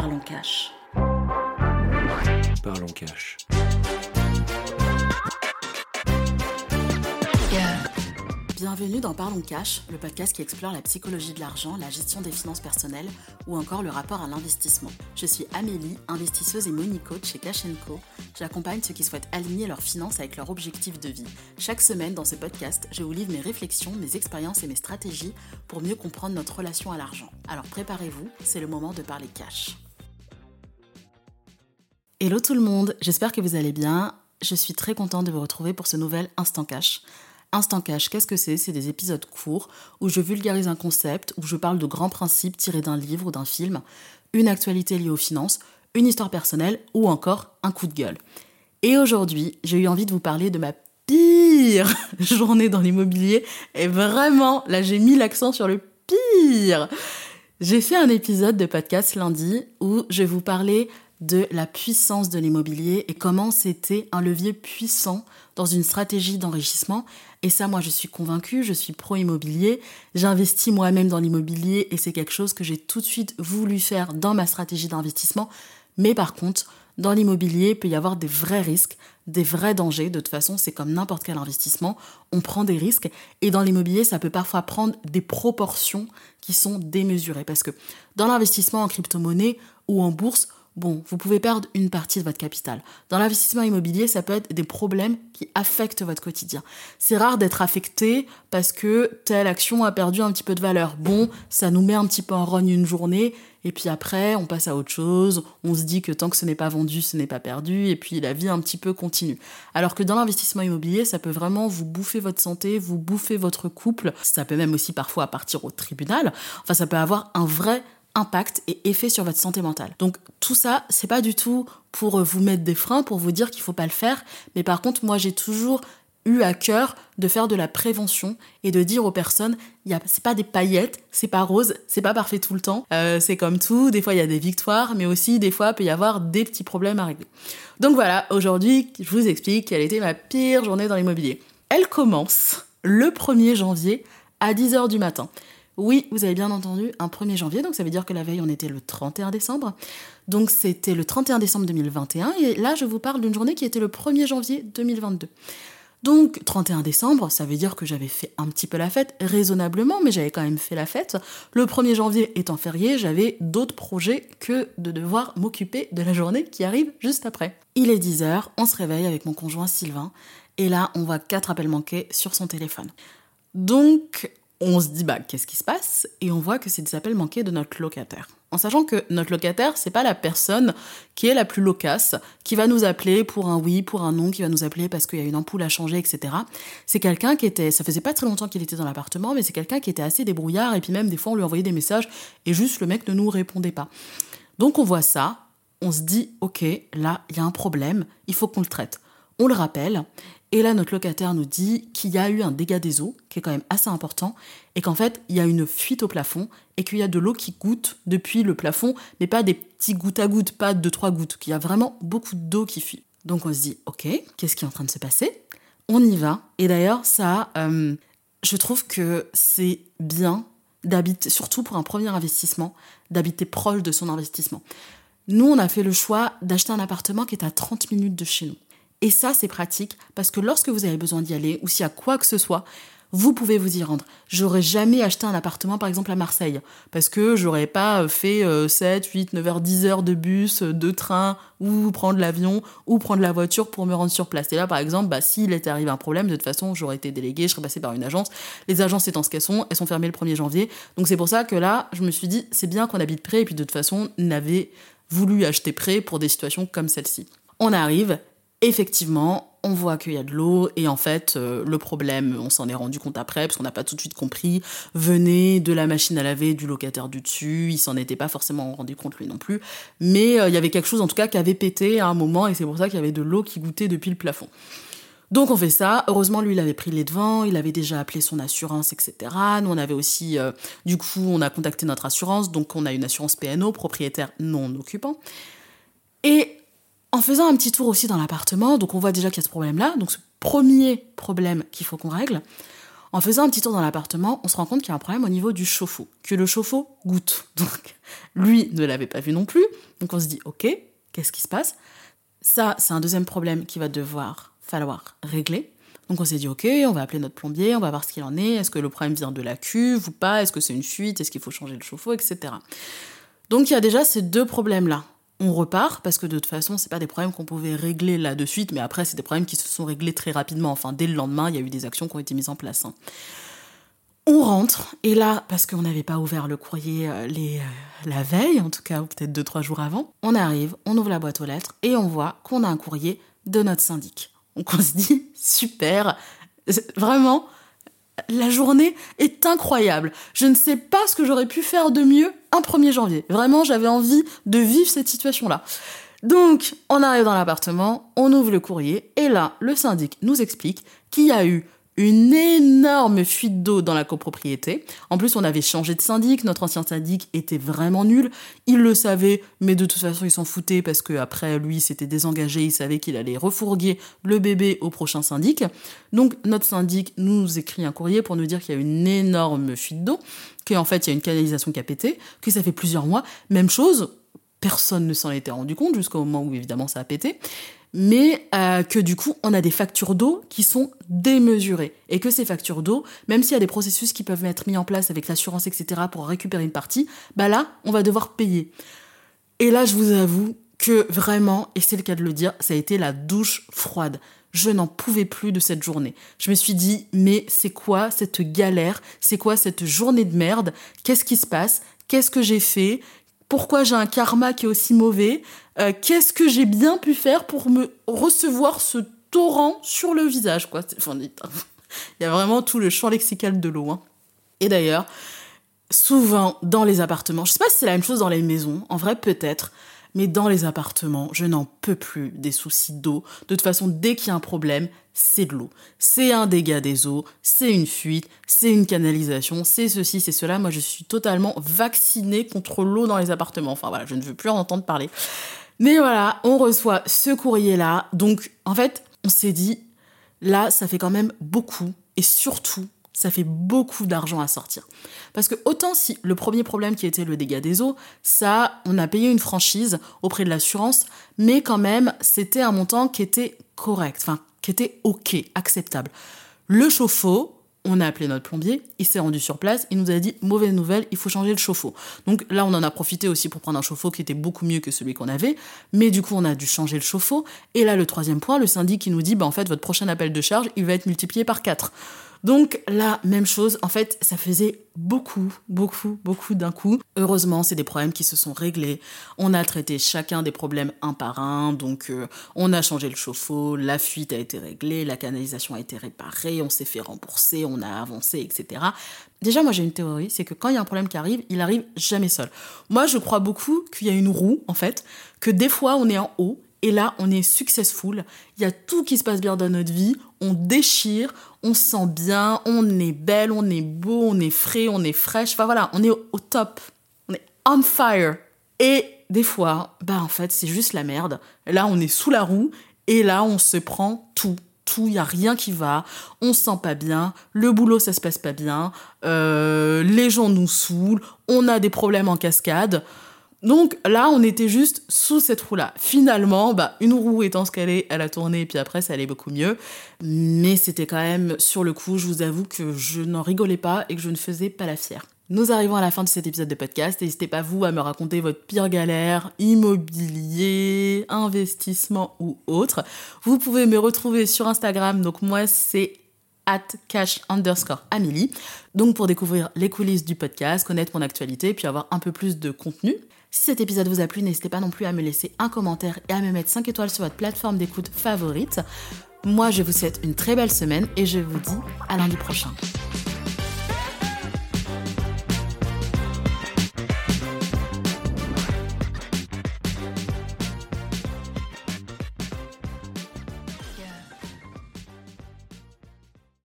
Parlons cash. Parlons cash. Bienvenue dans Parlons Cash, le podcast qui explore la psychologie de l'argent, la gestion des finances personnelles ou encore le rapport à l'investissement. Je suis Amélie, investisseuse et money coach chez Cash Co. J'accompagne ceux qui souhaitent aligner leurs finances avec leurs objectifs de vie. Chaque semaine dans ce podcast, je vous livre mes réflexions, mes expériences et mes stratégies pour mieux comprendre notre relation à l'argent. Alors préparez-vous, c'est le moment de parler cash. Hello tout le monde, j'espère que vous allez bien. Je suis très contente de vous retrouver pour ce nouvel Instant Cash. Instant Cash, qu'est-ce que c'est? C'est des épisodes courts où je vulgarise un concept, où je parle de grands principes tirés d'un livre ou d'un film, une actualité liée aux finances, une histoire personnelle ou encore un coup de gueule. Et aujourd'hui, j'ai eu envie de vous parler de ma pire journée dans l'immobilier. Et vraiment, là, j'ai mis l'accent sur le pire. J'ai fait un épisode de podcast lundi où je vous parler de la puissance de l'immobilier et comment c'était un levier puissant dans une stratégie d'enrichissement. Et ça, moi, je suis convaincue, je suis pro-immobilier, j'investis moi-même dans l'immobilier et c'est quelque chose que j'ai tout de suite voulu faire dans ma stratégie d'investissement. Mais par contre, dans l'immobilier, il peut y avoir des vrais risques, des vrais dangers. De toute façon, c'est comme n'importe quel investissement, on prend des risques. Et dans l'immobilier, ça peut parfois prendre des proportions qui sont démesurées. Parce que dans l'investissement en crypto-monnaie ou en bourse, bon, vous pouvez perdre une partie de votre capital. Dans l'investissement immobilier, ça peut être des problèmes qui affectent votre quotidien. C'est rare d'être affecté parce que telle action a perdu un petit peu de valeur. Bon, ça nous met un petit peu en rogne une journée, et puis après, on passe à autre chose, on se dit que tant que ce n'est pas vendu, ce n'est pas perdu, et puis la vie un petit peu continue. Alors que dans l'investissement immobilier, ça peut vraiment vous bouffer votre santé, vous bouffer votre couple, ça peut même aussi parfois partir au tribunal, enfin ça peut avoir un vrai impact et effet sur votre santé mentale. Donc tout ça, c'est pas du tout pour vous mettre des freins, pour vous dire qu'il faut pas le faire, mais par contre, moi j'ai toujours eu à cœur de faire de la prévention et de dire aux personnes, c'est pas des paillettes, c'est pas rose, c'est pas parfait tout le temps, euh, c'est comme tout, des fois il y a des victoires, mais aussi des fois il peut y avoir des petits problèmes à régler. Donc voilà, aujourd'hui je vous explique quelle était ma pire journée dans l'immobilier. Elle commence le 1er janvier à 10h du matin. Oui, vous avez bien entendu, un 1er janvier, donc ça veut dire que la veille, on était le 31 décembre. Donc c'était le 31 décembre 2021, et là, je vous parle d'une journée qui était le 1er janvier 2022. Donc 31 décembre, ça veut dire que j'avais fait un petit peu la fête, raisonnablement, mais j'avais quand même fait la fête. Le 1er janvier étant férié, j'avais d'autres projets que de devoir m'occuper de la journée qui arrive juste après. Il est 10h, on se réveille avec mon conjoint Sylvain, et là, on voit quatre appels manqués sur son téléphone. Donc, on se dit bah qu'est-ce qui se passe? Et on voit que c'est des appels manqués de notre locataire. En sachant que notre locataire, c'est pas la personne qui est la plus loquace, qui va nous appeler pour un oui, pour un non, qui va nous appeler parce qu'il y a une ampoule à changer, etc. C'est quelqu'un qui était, ça faisait pas très longtemps qu'il était dans l'appartement, mais c'est quelqu'un qui était assez débrouillard et puis même des fois on lui envoyait des messages et juste le mec ne nous répondait pas. Donc on voit ça, on se dit ok, là il y a un problème, il faut qu'on le traite. On le rappelle et là, notre locataire nous dit qu'il y a eu un dégât des eaux, qui est quand même assez important, et qu'en fait, il y a une fuite au plafond, et qu'il y a de l'eau qui goutte depuis le plafond, mais pas des petits gouttes à gouttes, pas de trois gouttes, qu'il y a vraiment beaucoup d'eau qui fuit. Donc on se dit, ok, qu'est-ce qui est en train de se passer? On y va. Et d'ailleurs, ça, euh, je trouve que c'est bien d'habiter, surtout pour un premier investissement, d'habiter proche de son investissement. Nous, on a fait le choix d'acheter un appartement qui est à 30 minutes de chez nous. Et ça, c'est pratique parce que lorsque vous avez besoin d'y aller ou s'il y a quoi que ce soit, vous pouvez vous y rendre. J'aurais jamais acheté un appartement, par exemple, à Marseille, parce que j'aurais pas fait 7, 8, 9 heures, 10 heures de bus, de train, ou prendre l'avion, ou prendre la voiture pour me rendre sur place. Et là, par exemple, bah, s'il était arrivé un problème, de toute façon, j'aurais été délégué, je serais passé par une agence. Les agences étant ce qu'elles sont, elles sont fermées le 1er janvier. Donc c'est pour ça que là, je me suis dit, c'est bien qu'on habite près, et puis de toute façon, on avait voulu acheter près pour des situations comme celle-ci. On arrive, Effectivement, on voit qu'il y a de l'eau et en fait euh, le problème, on s'en est rendu compte après parce qu'on n'a pas tout de suite compris, venait de la machine à laver du locataire du dessus, il s'en était pas forcément rendu compte lui non plus, mais euh, il y avait quelque chose en tout cas qui avait pété à un moment et c'est pour ça qu'il y avait de l'eau qui goûtait depuis le plafond. Donc on fait ça. Heureusement, lui, il avait pris les devants, il avait déjà appelé son assurance, etc. Nous, on avait aussi, euh, du coup, on a contacté notre assurance, donc on a une assurance PNO, propriétaire non occupant. Et en faisant un petit tour aussi dans l'appartement, donc on voit déjà qu'il y a ce problème-là, donc ce premier problème qu'il faut qu'on règle, En faisant un petit tour dans l'appartement, on se rend compte qu'il y a un problème au niveau du chauffe-eau, que le chauffe-eau goûte. Donc, lui ne l'avait pas vu non plus. Donc, on se dit, ok, qu'est-ce qui se passe? Ça, c'est un deuxième problème qui va devoir falloir régler. Donc, on s'est dit, ok, on va appeler notre plombier, on va voir ce qu'il en est. Est-ce que le problème vient de la cuve ou pas? Est-ce que c'est une fuite? Est-ce qu'il faut changer le chauffe-eau, etc. Donc, il y a déjà ces deux problèmes-là on repart parce que de toute façon, c'est pas des problèmes qu'on pouvait régler là de suite, mais après, c'est des problèmes qui se sont réglés très rapidement. Enfin, dès le lendemain, il y a eu des actions qui ont été mises en place. Hein. On rentre, et là, parce qu'on n'avait pas ouvert le courrier euh, euh, la veille, en tout cas, ou peut-être deux, trois jours avant, on arrive, on ouvre la boîte aux lettres, et on voit qu'on a un courrier de notre syndic. Donc on se dit, super, vraiment, la journée est incroyable. Je ne sais pas ce que j'aurais pu faire de mieux un 1er janvier. Vraiment, j'avais envie de vivre cette situation-là. Donc, on arrive dans l'appartement, on ouvre le courrier, et là, le syndic nous explique qu'il y a eu une énorme fuite d'eau dans la copropriété. En plus, on avait changé de syndic, notre ancien syndic était vraiment nul. Il le savait, mais de toute façon, il s'en foutait parce que après lui, s'était désengagé, il savait qu'il allait refourguer le bébé au prochain syndic. Donc, notre syndic nous écrit un courrier pour nous dire qu'il y a une énorme fuite d'eau, qu'en fait, il y a une canalisation qui a pété, que ça fait plusieurs mois. Même chose, personne ne s'en était rendu compte jusqu'au moment où évidemment ça a pété mais euh, que du coup, on a des factures d'eau qui sont démesurées. Et que ces factures d'eau, même s'il y a des processus qui peuvent être mis en place avec l'assurance, etc., pour récupérer une partie, bah là, on va devoir payer. Et là, je vous avoue que vraiment, et c'est le cas de le dire, ça a été la douche froide. Je n'en pouvais plus de cette journée. Je me suis dit, mais c'est quoi cette galère? C'est quoi cette journée de merde? Qu'est-ce qui se passe? Qu'est-ce que j'ai fait? Pourquoi j'ai un karma qui est aussi mauvais, euh, qu'est-ce que j'ai bien pu faire pour me recevoir ce torrent sur le visage, quoi. il y a vraiment tout le champ lexical de l'eau. Hein. Et d'ailleurs, souvent dans les appartements, je sais pas si c'est la même chose dans les maisons, en vrai peut-être, mais dans les appartements, je n'en peux plus des soucis d'eau. De toute façon, dès qu'il y a un problème, c'est de l'eau. C'est un dégât des eaux, c'est une fuite, c'est une canalisation, c'est ceci, c'est cela. Moi, je suis totalement vaccinée contre l'eau dans les appartements. Enfin voilà, je ne veux plus en entendre parler. Mais voilà, on reçoit ce courrier-là. Donc, en fait, on s'est dit, là, ça fait quand même beaucoup. Et surtout, ça fait beaucoup d'argent à sortir. Parce que autant si le premier problème qui était le dégât des eaux, ça, on a payé une franchise auprès de l'assurance, mais quand même, c'était un montant qui était correct, enfin, qui était ok, acceptable. Le chauffe-eau, on a appelé notre plombier, il s'est rendu sur place, il nous a dit mauvaise nouvelle, il faut changer le chauffe-eau. Donc là, on en a profité aussi pour prendre un chauffe-eau qui était beaucoup mieux que celui qu'on avait, mais du coup, on a dû changer le chauffe-eau. Et là, le troisième point, le syndic qui nous dit bah en fait, votre prochain appel de charge, il va être multiplié par 4. Donc là, même chose, en fait, ça faisait beaucoup, beaucoup, beaucoup d'un coup. Heureusement, c'est des problèmes qui se sont réglés. On a traité chacun des problèmes un par un, donc euh, on a changé le chauffe-eau, la fuite a été réglée, la canalisation a été réparée, on s'est fait rembourser, on a avancé, etc. Déjà, moi j'ai une théorie, c'est que quand il y a un problème qui arrive, il arrive jamais seul. Moi, je crois beaucoup qu'il y a une roue, en fait, que des fois on est en haut et là, on est successful. Il y a tout qui se passe bien dans notre vie. On déchire, on se sent bien, on est belle, on est beau, on est frais, on est fraîche. Enfin voilà, on est au, top. On est on fire. Et des fois, bah en fait, c'est juste la merde. Là, on est sous la roue et là, on se prend tout. Tout, il n'y a rien qui va, on se sent pas bien, le boulot ça se passe pas bien, euh, les gens nous saoulent, on a des problèmes en cascade. Donc là, on était juste sous cette roue-là. Finalement, bah, une roue étant ce qu'elle est, elle a tourné, puis après, ça allait beaucoup mieux. Mais c'était quand même, sur le coup, je vous avoue que je n'en rigolais pas et que je ne faisais pas la fière. Nous arrivons à la fin de cet épisode de podcast. N'hésitez pas, vous, à me raconter votre pire galère, immobilier, investissement ou autre. Vous pouvez me retrouver sur Instagram. Donc, moi, c'est at cash underscore Amélie. Donc, pour découvrir les coulisses du podcast, connaître mon actualité, puis avoir un peu plus de contenu. Si cet épisode vous a plu, n'hésitez pas non plus à me laisser un commentaire et à me mettre 5 étoiles sur votre plateforme d'écoute favorite. Moi, je vous souhaite une très belle semaine et je vous dis à lundi prochain.